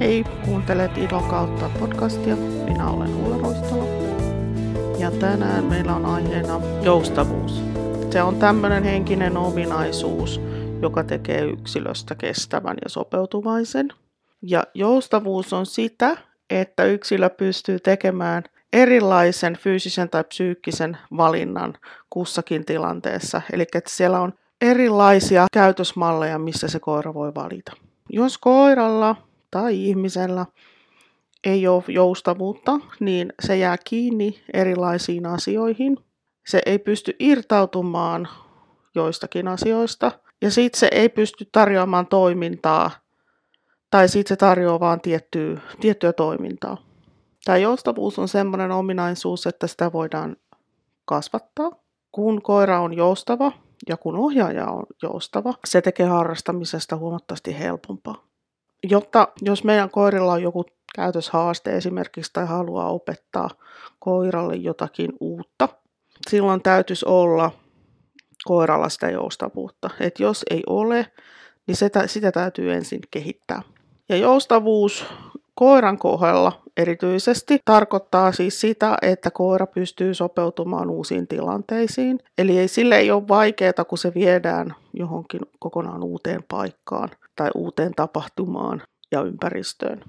Hei, kuuntelet Ilon kautta podcastia. Minä olen Ulla Roistalo. Ja tänään meillä on aiheena joustavuus. Se on tämmöinen henkinen ominaisuus, joka tekee yksilöstä kestävän ja sopeutuvaisen. Ja joustavuus on sitä, että yksilö pystyy tekemään erilaisen fyysisen tai psyykkisen valinnan kussakin tilanteessa. Eli että siellä on erilaisia käytösmalleja, missä se koira voi valita. Jos koiralla tai ihmisellä ei ole joustavuutta, niin se jää kiinni erilaisiin asioihin. Se ei pysty irtautumaan joistakin asioista ja sitten se ei pysty tarjoamaan toimintaa tai sitten se tarjoaa vain tiettyä, tiettyä toimintaa. Tämä joustavuus on sellainen ominaisuus, että sitä voidaan kasvattaa. Kun koira on joustava ja kun ohjaaja on joustava, se tekee harrastamisesta huomattavasti helpompaa. Jotta jos meidän koirilla on joku käytöshaaste esimerkiksi tai haluaa opettaa koiralle jotakin uutta, silloin täytyisi olla koiralla sitä joustavuutta. Et jos ei ole, niin sitä, sitä täytyy ensin kehittää. Ja joustavuus koiran kohdalla erityisesti tarkoittaa siis sitä, että koira pystyy sopeutumaan uusiin tilanteisiin. Eli ei, sille ei ole vaikeaa, kun se viedään johonkin kokonaan uuteen paikkaan tai uuteen tapahtumaan ja ympäristöön.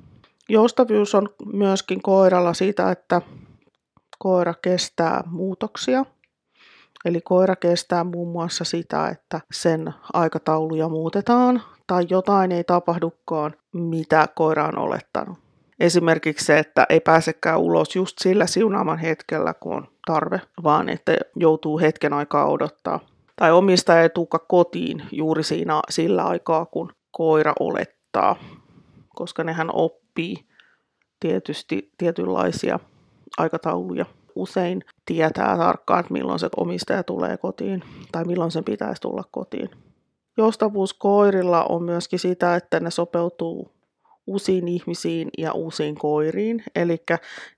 Joustavuus on myöskin koiralla sitä, että koira kestää muutoksia. Eli koira kestää muun muassa sitä, että sen aikatauluja muutetaan tai jotain ei tapahdukaan, mitä koira on olettanut. Esimerkiksi se, että ei pääsekään ulos just sillä siunaaman hetkellä, kun on tarve, vaan että joutuu hetken aikaa odottaa. Tai omistaja ei tuuka kotiin juuri siinä, sillä aikaa, kun koira olettaa, koska nehän oppii tietysti tietynlaisia aikatauluja. Usein tietää tarkkaan, että milloin se omistaja tulee kotiin tai milloin sen pitäisi tulla kotiin. Joustavuus koirilla on myöskin sitä, että ne sopeutuu uusiin ihmisiin ja uusiin koiriin. Eli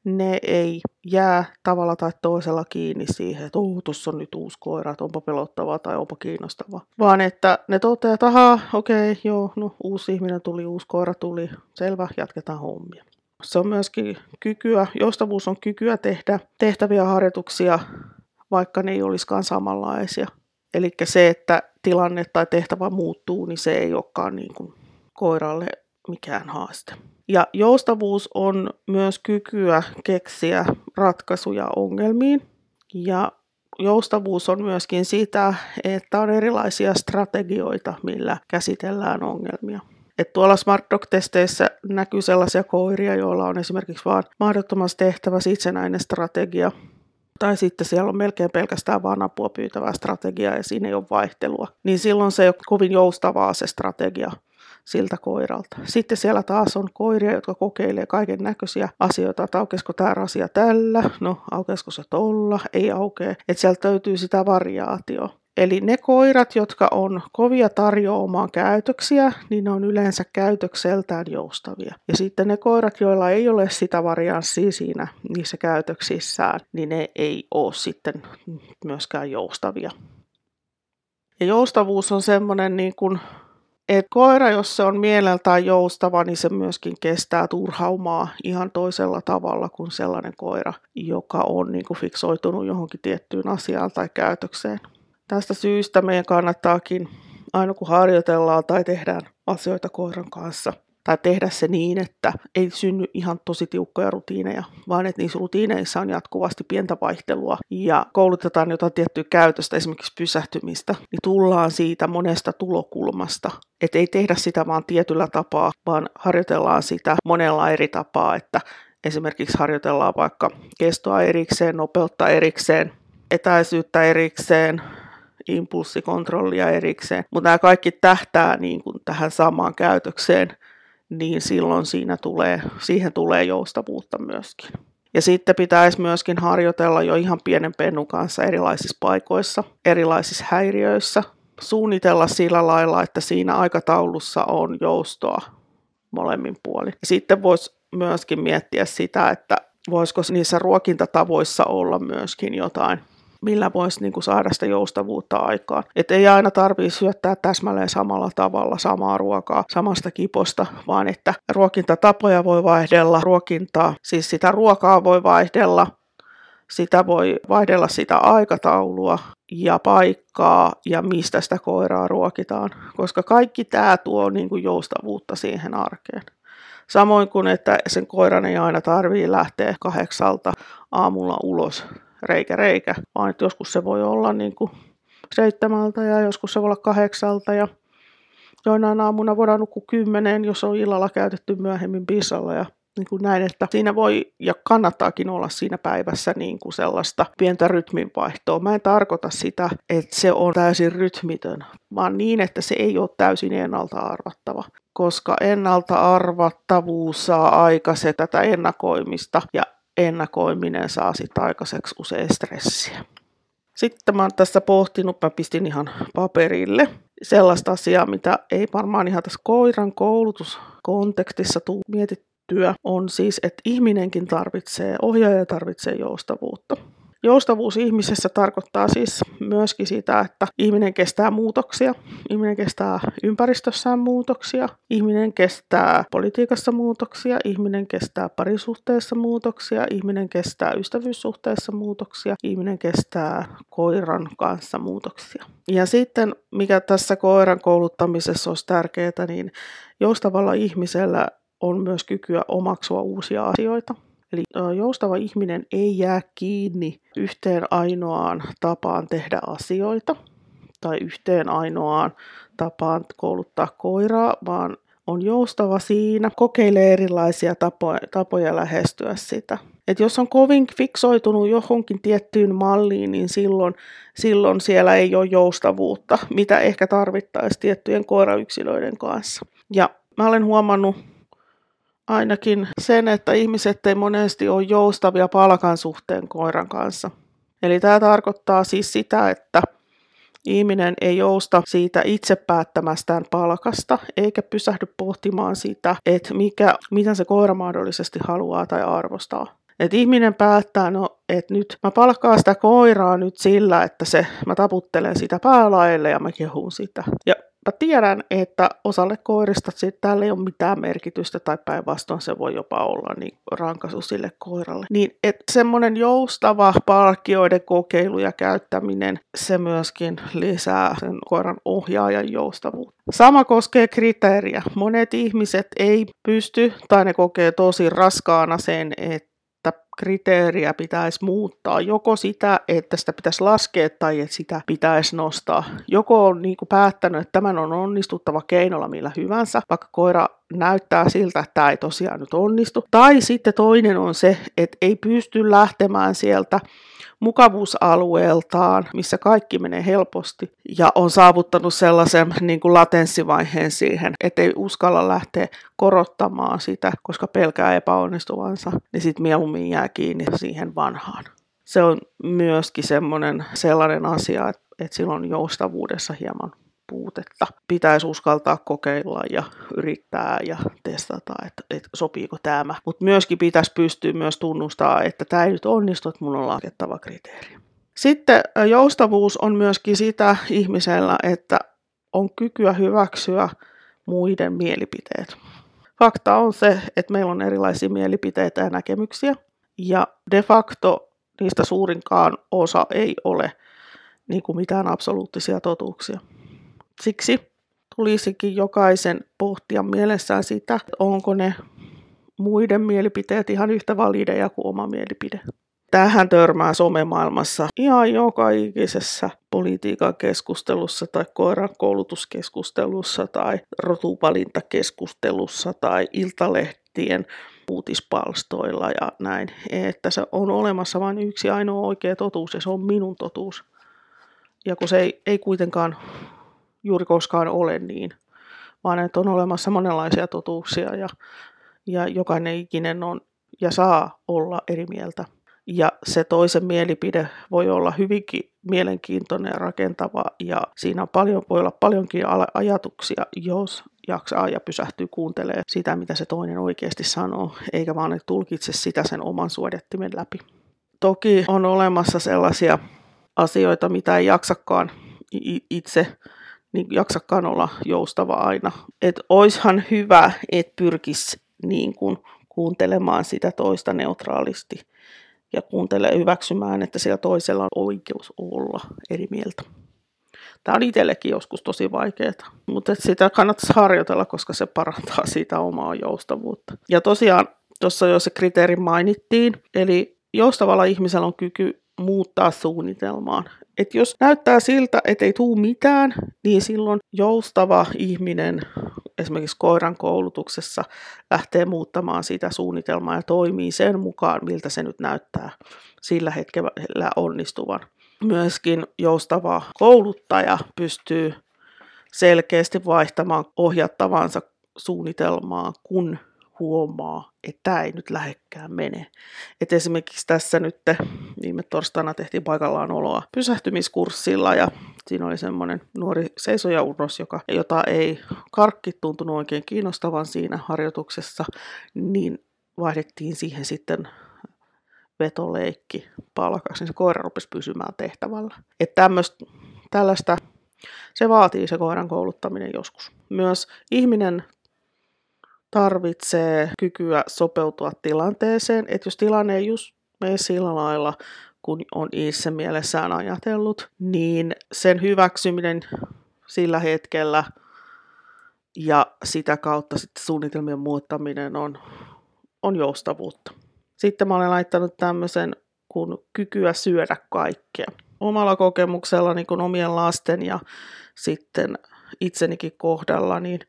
ne ei jää tavalla tai toisella kiinni siihen, että oh, tuossa on nyt uusi koira, että onpa pelottavaa tai onpa kiinnostavaa. Vaan että ne toteaa, että ahaa, okei, okay, joo, no uusi ihminen tuli, uusi koira tuli, selvä, jatketaan hommia. Se on myöskin kykyä, joustavuus on kykyä tehdä tehtäviä harjoituksia, vaikka ne ei olisikaan samanlaisia. Eli se, että tilanne tai tehtävä muuttuu, niin se ei olekaan niin kuin koiralle mikään haaste. Ja joustavuus on myös kykyä keksiä ratkaisuja ongelmiin. Ja joustavuus on myöskin sitä, että on erilaisia strategioita, millä käsitellään ongelmia. Et tuolla Smart Dog-testeissä näkyy sellaisia koiria, joilla on esimerkiksi vain mahdottomasti tehtävä itsenäinen strategia, tai sitten siellä on melkein pelkästään vain apua pyytävää strategiaa ja siinä ei ole vaihtelua, niin silloin se ei ole kovin joustavaa se strategia siltä koiralta. Sitten siellä taas on koiria, jotka kokeilee kaiken näköisiä asioita, että aukeisiko tämä asia tällä, no aukeisiko se tolla, ei aukea. Että sieltä löytyy sitä variaatio. Eli ne koirat, jotka on kovia tarjoamaan käytöksiä, niin ne on yleensä käytökseltään joustavia. Ja sitten ne koirat, joilla ei ole sitä varianssia siinä niissä käytöksissään, niin ne ei ole sitten myöskään joustavia. Ja joustavuus on semmoinen niin kuin et koira, jos se on mieleltään joustava, niin se myöskin kestää turhaumaa ihan toisella tavalla kuin sellainen koira, joka on niin kuin fiksoitunut johonkin tiettyyn asiaan tai käytökseen. Tästä syystä meidän kannattaakin aina kun harjoitellaan tai tehdään asioita koiran kanssa, tai tehdä se niin, että ei synny ihan tosi tiukkoja rutiineja, vaan että niissä rutiineissa on jatkuvasti pientä vaihtelua ja koulutetaan jotain tiettyä käytöstä, esimerkiksi pysähtymistä, niin tullaan siitä monesta tulokulmasta. Että ei tehdä sitä vaan tietyllä tapaa, vaan harjoitellaan sitä monella eri tapaa, että esimerkiksi harjoitellaan vaikka kestoa erikseen, nopeutta erikseen, etäisyyttä erikseen, impulssikontrollia erikseen, mutta nämä kaikki tähtää niin kuin tähän samaan käytökseen, niin silloin siinä tulee, siihen tulee joustavuutta myöskin. Ja sitten pitäisi myöskin harjoitella jo ihan pienen pennun kanssa erilaisissa paikoissa, erilaisissa häiriöissä, suunnitella sillä lailla, että siinä aikataulussa on joustoa molemmin puolin. Sitten voisi myöskin miettiä sitä, että voisiko niissä ruokintatavoissa olla myöskin jotain millä voisi niin kuin saada sitä joustavuutta aikaan. Että ei aina tarvitse syöttää täsmälleen samalla tavalla samaa ruokaa samasta kiposta, vaan että ruokintatapoja voi vaihdella, ruokintaa, siis sitä ruokaa voi vaihdella, sitä voi vaihdella sitä aikataulua ja paikkaa ja mistä sitä koiraa ruokitaan, koska kaikki tämä tuo niin kuin joustavuutta siihen arkeen. Samoin kuin, että sen koiran ei aina tarvii lähteä kahdeksalta aamulla ulos reikä reikä, vaan että joskus se voi olla niin kuin seitsemältä ja joskus se voi olla kahdeksalta ja joinain aamuna voidaan nukkua kymmeneen, jos on illalla käytetty myöhemmin pisalla ja niin kuin näin, että siinä voi ja kannattaakin olla siinä päivässä niin kuin sellaista pientä rytminvaihtoa. Mä en tarkoita sitä, että se on täysin rytmitön, vaan niin, että se ei ole täysin ennalta arvattava, koska ennalta arvattavuus saa aikaiseksi tätä ennakoimista ja ennakoiminen saa sitten aikaiseksi usein stressiä. Sitten mä oon tässä pohtinut, mä pistin ihan paperille sellaista asiaa, mitä ei varmaan ihan tässä koiran koulutuskontekstissa tule mietittyä, on siis, että ihminenkin tarvitsee, ohjaaja tarvitsee joustavuutta. Joustavuus ihmisessä tarkoittaa siis myöskin sitä, että ihminen kestää muutoksia, ihminen kestää ympäristössään muutoksia, ihminen kestää politiikassa muutoksia, ihminen kestää parisuhteessa muutoksia, ihminen kestää ystävyyssuhteessa muutoksia, ihminen kestää koiran kanssa muutoksia. Ja sitten, mikä tässä koiran kouluttamisessa olisi tärkeää, niin joustavalla ihmisellä on myös kykyä omaksua uusia asioita. Eli joustava ihminen ei jää kiinni yhteen ainoaan tapaan tehdä asioita tai yhteen ainoaan tapaan kouluttaa koiraa, vaan on joustava siinä, kokeilee erilaisia tapoja, tapoja lähestyä sitä. Et jos on kovin fiksoitunut johonkin tiettyyn malliin, niin silloin, silloin siellä ei ole joustavuutta, mitä ehkä tarvittaisiin tiettyjen koirayksilöiden kanssa. Ja mä olen huomannut ainakin sen, että ihmiset ei monesti ole joustavia palkan suhteen koiran kanssa. Eli tämä tarkoittaa siis sitä, että ihminen ei jousta siitä itse päättämästään palkasta, eikä pysähdy pohtimaan sitä, että mikä, mitä se koira mahdollisesti haluaa tai arvostaa. Et ihminen päättää, no, että nyt mä palkkaan sitä koiraa nyt sillä, että se, mä taputtelen sitä päälaille ja mä kehun sitä. Ja mä tiedän, että osalle koirista tällä ei ole mitään merkitystä tai päinvastoin se voi jopa olla niin rankaisu sille koiralle. Niin että semmoinen joustava palkkioiden kokeilu ja käyttäminen, se myöskin lisää sen koiran ohjaajan joustavuutta. Sama koskee kriteeriä. Monet ihmiset ei pysty tai ne kokee tosi raskaana sen, että kriteeriä pitäisi muuttaa. Joko sitä, että sitä pitäisi laskea tai että sitä pitäisi nostaa. Joko on niin kuin päättänyt, että tämän on onnistuttava keinolla millä hyvänsä, vaikka koira näyttää siltä, että tämä ei tosiaan nyt onnistu. Tai sitten toinen on se, että ei pysty lähtemään sieltä mukavuusalueeltaan, missä kaikki menee helposti ja on saavuttanut sellaisen niin kuin latenssivaiheen siihen, ettei uskalla lähteä korottamaan sitä, koska pelkää epäonnistuvansa, niin sitten mieluummin jää kiinni siihen vanhaan. Se on myöskin semmoinen sellainen asia, että, että silloin joustavuudessa hieman puutetta. Pitäisi uskaltaa kokeilla ja yrittää ja testata, että, että sopiiko tämä. Mutta myöskin pitäisi pystyä myös tunnustaa, että tämä ei nyt onnistu, että mun on laskettava kriteeri. Sitten joustavuus on myöskin sitä ihmisellä, että on kykyä hyväksyä muiden mielipiteet. Fakta on se, että meillä on erilaisia mielipiteitä ja näkemyksiä, ja de facto niistä suurinkaan osa ei ole niin kuin mitään absoluuttisia totuuksia. Siksi tulisikin jokaisen pohtia mielessään sitä, onko ne muiden mielipiteet ihan yhtä valideja kuin oma mielipide. Tähän törmää somemaailmassa ihan joka ikisessä politiikan keskustelussa tai koiran koulutuskeskustelussa tai rotuvalintakeskustelussa tai iltalehtien uutispalstoilla ja näin, että se on olemassa vain yksi ainoa oikea totuus ja se on minun totuus. Ja kun se ei, ei kuitenkaan juuri koskaan ole niin, vaan että on olemassa monenlaisia totuuksia ja, ja jokainen ikinen on ja saa olla eri mieltä. Ja se toisen mielipide voi olla hyvinkin mielenkiintoinen ja rakentava ja siinä on paljon, voi olla paljonkin ajatuksia, jos jaksaa ja pysähtyy kuuntelemaan sitä, mitä se toinen oikeasti sanoo, eikä vaan tulkitse sitä sen oman suodattimen läpi. Toki on olemassa sellaisia asioita, mitä ei jaksakaan itse niin jaksakaan olla joustava aina. Että oishan hyvä, että pyrkisi niin kuin kuuntelemaan sitä toista neutraalisti ja kuuntelee hyväksymään, että siellä toisella on oikeus olla eri mieltä. Tämä on itsellekin joskus tosi vaikeaa, mutta sitä kannattaisi harjoitella, koska se parantaa sitä omaa joustavuutta. Ja tosiaan tuossa jo se kriteeri mainittiin, eli joustavalla ihmisellä on kyky muuttaa suunnitelmaan. Et jos näyttää siltä, että ei tule mitään, niin silloin joustava ihminen esimerkiksi koiran koulutuksessa lähtee muuttamaan sitä suunnitelmaa ja toimii sen mukaan, miltä se nyt näyttää sillä hetkellä onnistuvan. Myöskin joustava kouluttaja pystyy selkeästi vaihtamaan ohjattavansa suunnitelmaa, kun huomaa, että tämä ei nyt lähekkään mene. Et esimerkiksi tässä nyt viime torstaina tehtiin paikallaan oloa pysähtymiskurssilla ja siinä oli semmoinen nuori seisojauros, joka, jota ei karkki tuntunut oikein kiinnostavan siinä harjoituksessa, niin vaihdettiin siihen sitten vetoleikki palkaksi, niin se koira rupesi pysymään tehtävällä. Että tällaista, se vaatii se koiran kouluttaminen joskus. Myös ihminen tarvitsee kykyä sopeutua tilanteeseen, että jos tilanne ei just mene sillä lailla, kun on itse mielessään ajatellut, niin sen hyväksyminen sillä hetkellä ja sitä kautta sitten suunnitelmien muuttaminen on, on joustavuutta. Sitten mä olen laittanut tämmöisen kuin kykyä syödä kaikkea. Omalla kokemuksella niin kuin omien lasten ja sitten itsenikin kohdalla, niin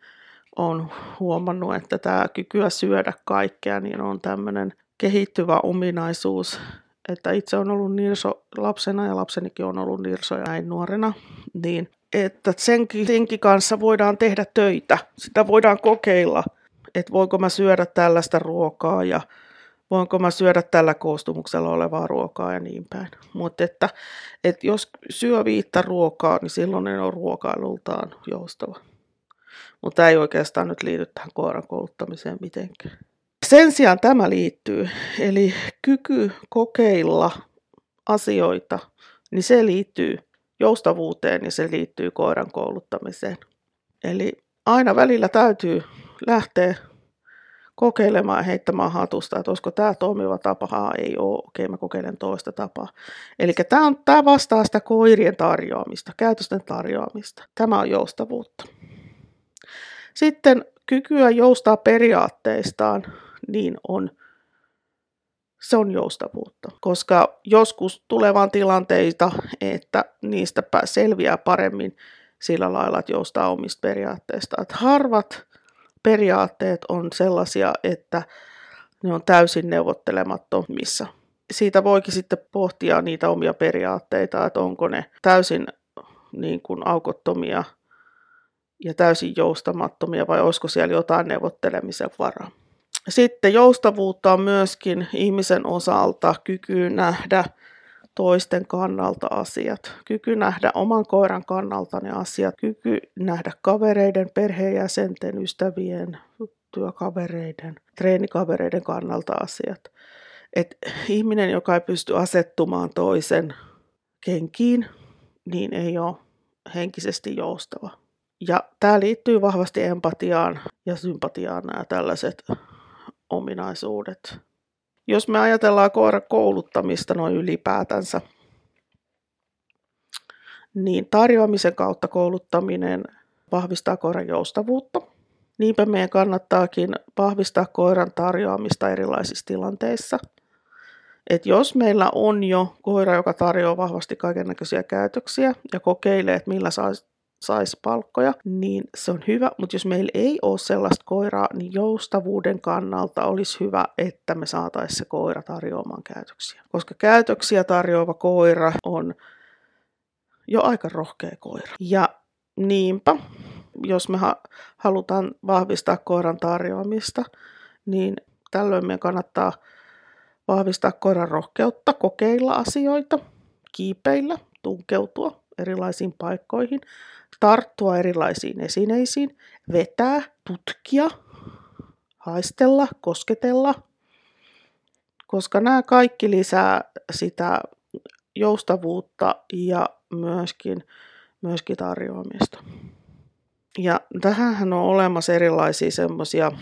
on huomannut, että tämä kykyä syödä kaikkea niin on tämmöinen kehittyvä ominaisuus, että itse on ollut nirso lapsena ja lapsenikin on ollut nirso ja näin nuorena, niin että senkin, senkin kanssa voidaan tehdä töitä. Sitä voidaan kokeilla, että voinko mä syödä tällaista ruokaa ja voinko mä syödä tällä koostumuksella olevaa ruokaa ja niin päin. Mutta että, että jos syö viittä ruokaa, niin silloin ne on ruokailultaan joustava. Mutta ei oikeastaan nyt liity tähän koiran kouluttamiseen mitenkään. Sen sijaan tämä liittyy, eli kyky kokeilla asioita, niin se liittyy joustavuuteen ja se liittyy koiran kouluttamiseen. Eli aina välillä täytyy lähteä kokeilemaan ja heittämään hatusta, että olisiko tämä toimiva tapa, Haa, ei ole, okei mä kokeilen toista tapaa. Eli tämä, on, tämä vastaa sitä koirien tarjoamista, käytösten tarjoamista. Tämä on joustavuutta. Sitten kykyä joustaa periaatteistaan, niin on, se on joustavuutta. Koska joskus tulevan tilanteita, että niistä selviää paremmin sillä lailla, että joustaa omista periaatteista. Että harvat periaatteet on sellaisia, että ne on täysin neuvottelemattomissa. Siitä voikin sitten pohtia niitä omia periaatteita, että onko ne täysin niin kuin aukottomia ja täysin joustamattomia vai olisiko siellä jotain neuvottelemisen varaa. Sitten joustavuutta on myöskin ihmisen osalta kyky nähdä toisten kannalta asiat, kyky nähdä oman koiran kannalta ne asiat, kyky nähdä kavereiden, perheenjäsenten, ystävien, työkavereiden, treenikavereiden kannalta asiat. Et ihminen, joka ei pysty asettumaan toisen kenkiin, niin ei ole henkisesti joustava. Ja tämä liittyy vahvasti empatiaan ja sympatiaan nämä tällaiset ominaisuudet. Jos me ajatellaan koiran kouluttamista noin ylipäätänsä, niin tarjoamisen kautta kouluttaminen vahvistaa koiran joustavuutta. Niinpä meidän kannattaakin vahvistaa koiran tarjoamista erilaisissa tilanteissa. Et jos meillä on jo koira, joka tarjoaa vahvasti kaikenlaisia käytöksiä ja kokeilee, että millä saisi saisi palkkoja, niin se on hyvä, mutta jos meillä ei ole sellaista koiraa, niin joustavuuden kannalta olisi hyvä, että me saataisiin se koira tarjoamaan käytöksiä. Koska käytöksiä tarjoava koira on jo aika rohkea koira. Ja niinpä, jos me halutaan vahvistaa koiran tarjoamista, niin tällöin meidän kannattaa vahvistaa koiran rohkeutta, kokeilla asioita, kiipeillä, tunkeutua erilaisiin paikkoihin, tarttua erilaisiin esineisiin, vetää, tutkia, haistella, kosketella, koska nämä kaikki lisää sitä joustavuutta ja myöskin, myöskin tarjoamista. Ja tähän on olemassa erilaisia semmoisia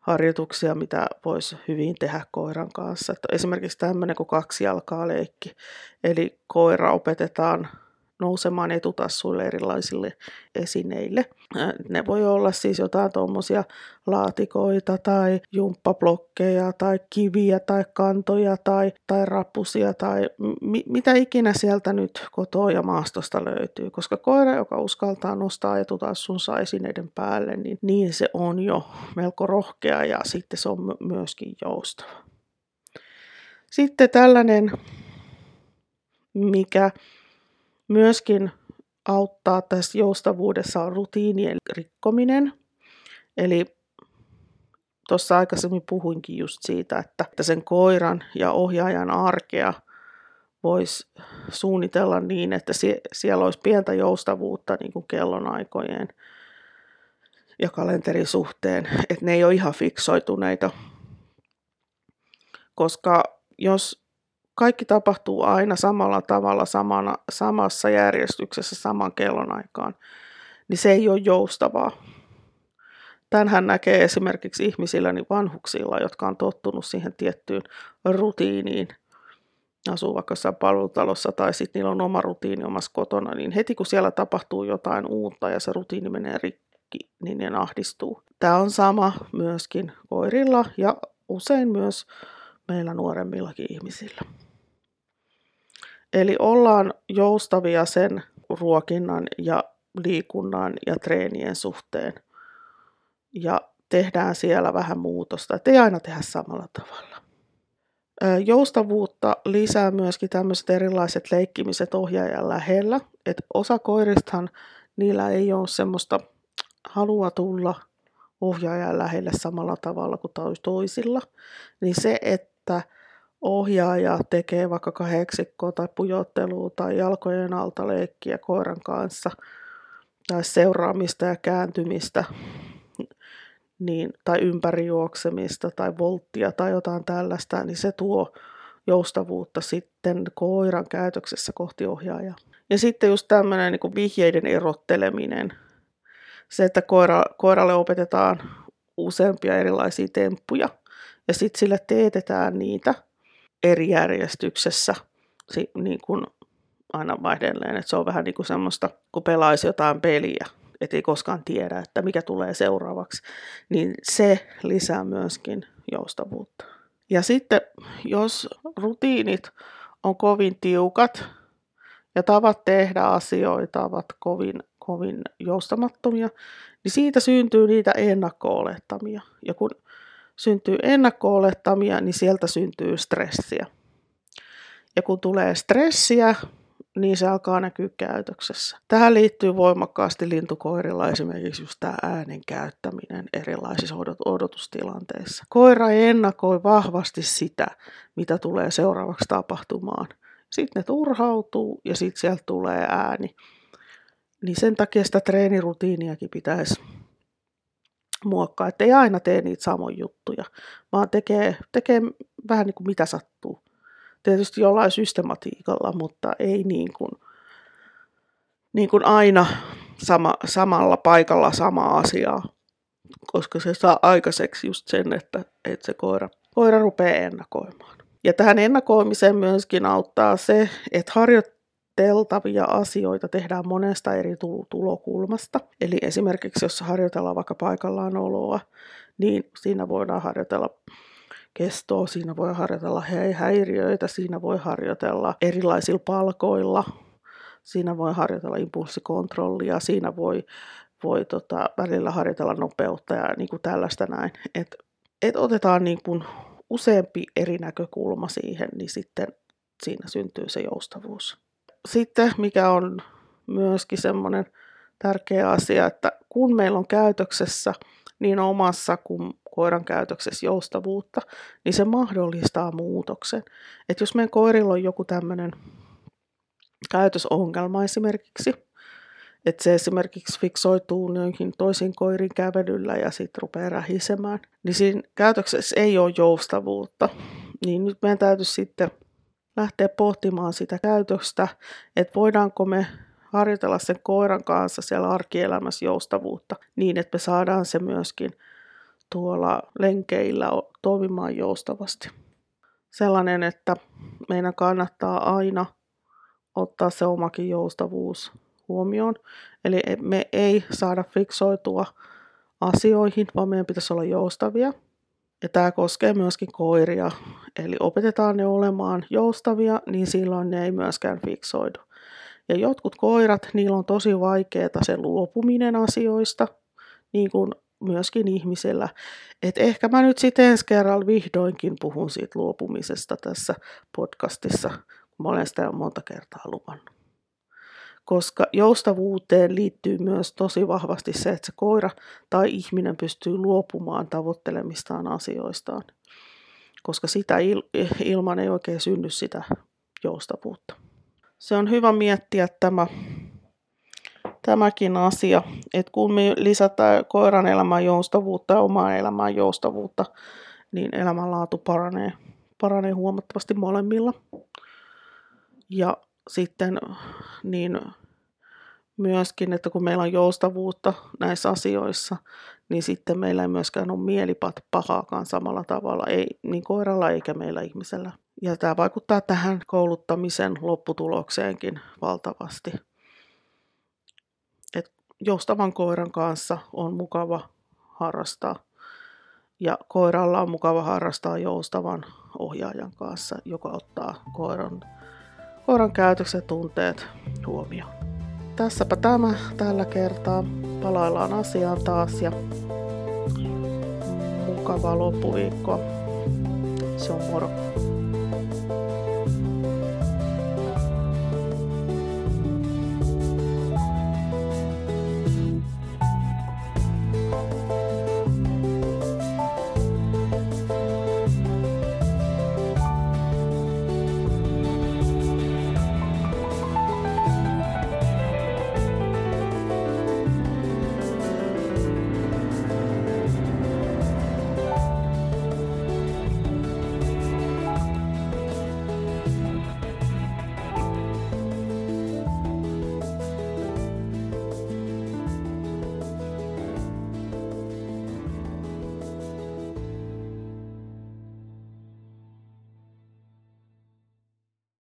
harjoituksia, mitä voisi hyvin tehdä koiran kanssa. Että esimerkiksi tämmöinen kuin kaksi jalkaa leikki. Eli koira opetetaan nousemaan etutassuille erilaisille esineille. Ne voi olla siis jotain tuommoisia laatikoita tai jumppablokkeja tai kiviä tai kantoja tai, tai rappusia tai mi- mitä ikinä sieltä nyt kotoa ja maastosta löytyy. Koska koira, joka uskaltaa nostaa etutassunsa esineiden päälle, niin, niin se on jo melko rohkea ja sitten se on myöskin joustava. Sitten tällainen, mikä myöskin auttaa tässä joustavuudessa on rutiinien rikkominen. Eli tuossa aikaisemmin puhuinkin just siitä, että sen koiran ja ohjaajan arkea voisi suunnitella niin, että siellä olisi pientä joustavuutta niin kuin kellonaikojen ja kalenterin suhteen, että ne ei ole ihan fiksoituneita. Koska jos kaikki tapahtuu aina samalla tavalla, samana, samassa järjestyksessä, saman kellonaikaan, niin se ei ole joustavaa. Tänhän näkee esimerkiksi ihmisillä, niin vanhuksilla, jotka on tottunut siihen tiettyyn rutiiniin, asuu vaikka jossain palvelutalossa tai sitten niillä on oma rutiini omassa kotona, niin heti kun siellä tapahtuu jotain uutta ja se rutiini menee rikki, niin ne ahdistuu. Tämä on sama myöskin koirilla ja usein myös meillä nuoremmillakin ihmisillä. Eli ollaan joustavia sen ruokinnan ja liikunnan ja treenien suhteen. Ja tehdään siellä vähän muutosta, ettei aina tehdä samalla tavalla. Joustavuutta lisää myöskin tämmöiset erilaiset leikkimiset ohjaajan lähellä. Et osa koiristahan niillä ei ole semmoista halua tulla ohjaajan lähelle samalla tavalla kuin toisilla. Niin se, että ohjaaja tekee vaikka kahdeksikkoa tai pujottelua tai jalkojen alta leikkiä koiran kanssa tai seuraamista ja kääntymistä niin, tai ympärijuoksemista tai volttia tai jotain tällaista, niin se tuo joustavuutta sitten koiran käytöksessä kohti ohjaajaa. Ja sitten just tämmöinen niin vihjeiden erotteleminen. Se, että koira, koiralle opetetaan useampia erilaisia temppuja ja sitten sille teetetään niitä – järjestyksessä niin kuin aina vaihdelleen. Että se on vähän niin kuin semmoista, kun pelaisi jotain peliä, ettei koskaan tiedä, että mikä tulee seuraavaksi, niin se lisää myöskin joustavuutta. Ja sitten jos rutiinit on kovin tiukat ja tavat tehdä asioita ovat kovin, kovin joustamattomia, niin siitä syntyy niitä ennakko-olettamia. Ja kun syntyy ennakko-olettamia, niin sieltä syntyy stressiä. Ja kun tulee stressiä, niin se alkaa näkyä käytöksessä. Tähän liittyy voimakkaasti lintukoirilla esimerkiksi just tämä äänen käyttäminen erilaisissa odotustilanteissa. Koira ennakoi vahvasti sitä, mitä tulee seuraavaksi tapahtumaan. Sitten ne turhautuu ja sitten sieltä tulee ääni. Niin sen takia sitä treenirutiiniakin pitäisi muokkaa, että ei aina tee niitä samoja juttuja, vaan tekee, tekee vähän niin kuin mitä sattuu. Tietysti jollain systematiikalla, mutta ei niin kuin, niin kuin aina sama, samalla paikalla samaa asiaa, koska se saa aikaiseksi just sen, että, että se koira, koira rupeaa ennakoimaan. Ja tähän ennakoimiseen myöskin auttaa se, että harjoit, harjoiteltavia asioita tehdään monesta eri tulokulmasta. Eli esimerkiksi jos harjoitellaan vaikka paikallaan oloa, niin siinä voidaan harjoitella kestoa, siinä voi harjoitella häiriöitä, siinä voi harjoitella erilaisilla palkoilla, siinä voi harjoitella impulssikontrollia, siinä voi, voi tota, välillä harjoitella nopeutta ja niin kuin tällaista näin. Et, et otetaan niin kuin useampi eri näkökulma siihen, niin sitten siinä syntyy se joustavuus sitten mikä on myöskin semmoinen tärkeä asia, että kun meillä on käytöksessä niin omassa kuin koiran käytöksessä joustavuutta, niin se mahdollistaa muutoksen. Että jos meidän koirilla on joku tämmöinen käytösongelma esimerkiksi, että se esimerkiksi fiksoituu noihin toisiin koirin kävelyllä ja sitten rupeaa rähisemään, niin siinä käytöksessä ei ole joustavuutta. Niin nyt meidän täytyy sitten lähteä pohtimaan sitä käytöstä, että voidaanko me harjoitella sen koiran kanssa siellä arkielämässä joustavuutta niin, että me saadaan se myöskin tuolla lenkeillä toimimaan joustavasti. Sellainen, että meidän kannattaa aina ottaa se omakin joustavuus huomioon. Eli me ei saada fiksoitua asioihin, vaan meidän pitäisi olla joustavia. Ja tämä koskee myöskin koiria. Eli opetetaan ne olemaan joustavia, niin silloin ne ei myöskään fiksoidu. Ja jotkut koirat, niillä on tosi vaikeaa se luopuminen asioista, niin kuin myöskin ihmisellä. Et ehkä mä nyt sitten ensi kerralla vihdoinkin puhun siitä luopumisesta tässä podcastissa, kun mä olen sitä monta kertaa luvannut. Koska joustavuuteen liittyy myös tosi vahvasti se, että se koira tai ihminen pystyy luopumaan tavoittelemistaan asioistaan. Koska sitä il- ilman ei oikein synny sitä joustavuutta. Se on hyvä miettiä tämä tämäkin asia, että kun me lisätään koiran elämään joustavuutta ja omaa elämään joustavuutta, niin elämänlaatu paranee, paranee huomattavasti molemmilla. Ja sitten niin myöskin, että kun meillä on joustavuutta näissä asioissa, niin sitten meillä ei myöskään ole mielipat pahaakaan samalla tavalla, ei niin koiralla eikä meillä ihmisellä. Ja tämä vaikuttaa tähän kouluttamisen lopputulokseenkin valtavasti joustavan koiran kanssa on mukava harrastaa. Ja koiralla on mukava harrastaa joustavan ohjaajan kanssa, joka ottaa koiran, koiran käytöksen tunteet huomioon. Tässäpä tämä tällä kertaa. Palaillaan asiaan taas ja mukavaa loppuviikkoa. Se on moro.